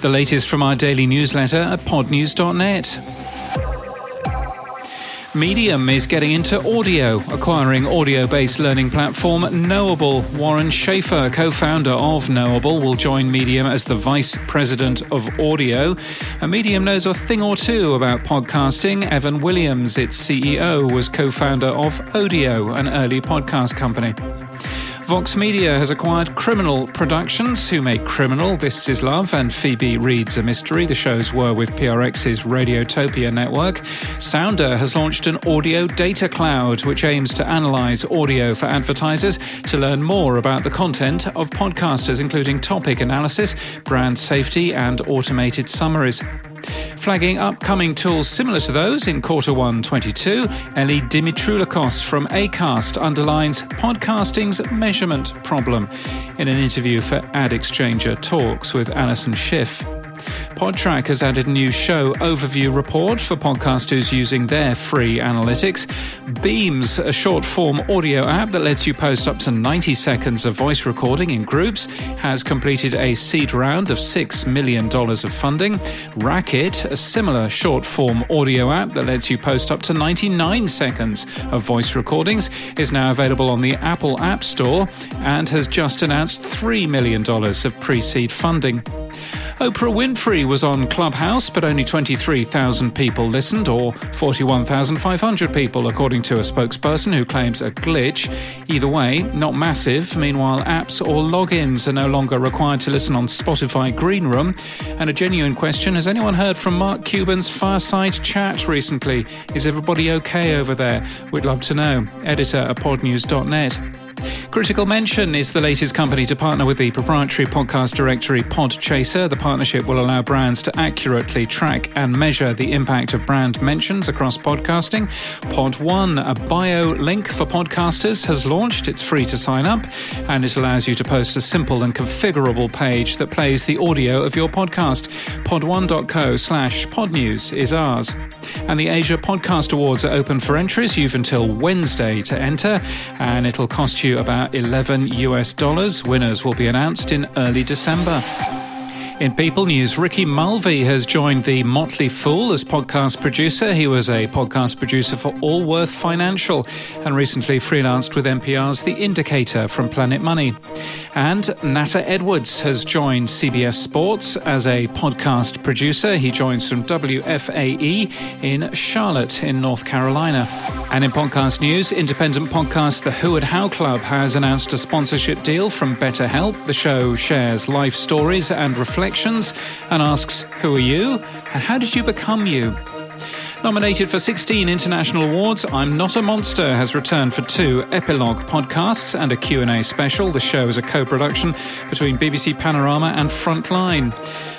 The latest from our daily newsletter at podnews.net. Medium is getting into audio, acquiring audio based learning platform Knowable. Warren Schaefer, co founder of Knowable, will join Medium as the vice president of audio. A Medium knows a thing or two about podcasting. Evan Williams, its CEO, was co founder of Odeo, an early podcast company. Vox Media has acquired Criminal Productions, who make Criminal, This Is Love, and Phoebe Reads a Mystery. The shows were with PRX's Radiotopia network. Sounder has launched an audio data cloud, which aims to analyze audio for advertisers to learn more about the content of podcasters, including topic analysis, brand safety, and automated summaries. Flagging upcoming tools similar to those in quarter one 22, Ellie Dimitroulikos from Acast underlines podcasting's measurement problem in an interview for Ad Exchanger Talks with Alison Schiff. Podtrac has added a new show overview report for podcasters using their free analytics. Beams, a short form audio app that lets you post up to 90 seconds of voice recording in groups, has completed a seed round of $6 million of funding. Racket, a similar short form audio app that lets you post up to 99 seconds of voice recordings, is now available on the Apple App Store and has just announced $3 million of pre seed funding. Oprah Winfrey was on Clubhouse, but only 23,000 people listened, or 41,500 people, according to a spokesperson who claims a glitch. Either way, not massive. Meanwhile, apps or logins are no longer required to listen on Spotify Green Room. And a genuine question Has anyone heard from Mark Cuban's fireside chat recently? Is everybody okay over there? We'd love to know. Editor at podnews.net. Critical Mention is the latest company to partner with the proprietary podcast directory Podchaser. The partnership will allow brands to accurately track and measure the impact of brand mentions across podcasting. Pod One, a bio link for podcasters, has launched. It's free to sign up and it allows you to post a simple and configurable page that plays the audio of your podcast. Pod1.co slash podnews is ours. And the Asia Podcast Awards are open for entries. You've until Wednesday to enter, and it'll cost you about 11 US dollars. Winners will be announced in early December. In People News, Ricky Mulvey has joined the Motley Fool as podcast producer. He was a podcast producer for Allworth Financial and recently freelanced with NPR's The Indicator from Planet Money. And Natta Edwards has joined CBS Sports as a podcast producer. He joins from WFAE in Charlotte, in North Carolina. And in podcast news, independent podcast The Who and How Club has announced a sponsorship deal from BetterHelp. The show shares life stories and and asks, Who are you? And how did you become you? Nominated for 16 international awards, I'm Not a Monster has returned for two epilogue podcasts and a Q&A special. The show is a co-production between BBC Panorama and Frontline.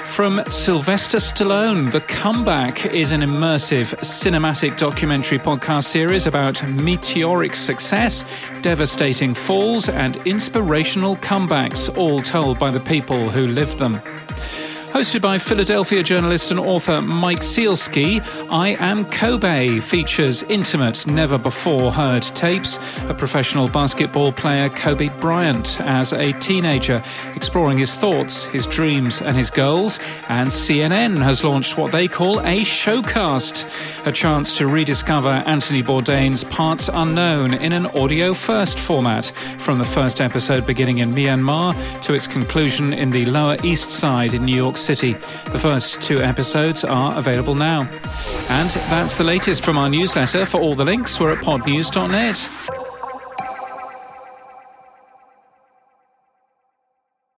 From Sylvester Stallone, The Comeback is an immersive cinematic documentary podcast series about meteoric success, devastating falls, and inspirational comebacks, all told by the people who lived them. Hosted by Philadelphia journalist and author Mike Sielski, I Am Kobe features intimate, never before heard tapes. of professional basketball player, Kobe Bryant, as a teenager, exploring his thoughts, his dreams, and his goals. And CNN has launched what they call a showcast, a chance to rediscover Anthony Bourdain's Parts Unknown in an audio first format, from the first episode beginning in Myanmar to its conclusion in the Lower East Side in New York City. The first two episodes are available now. And that's the latest from our newsletter. For all the links, we're at podnews.net.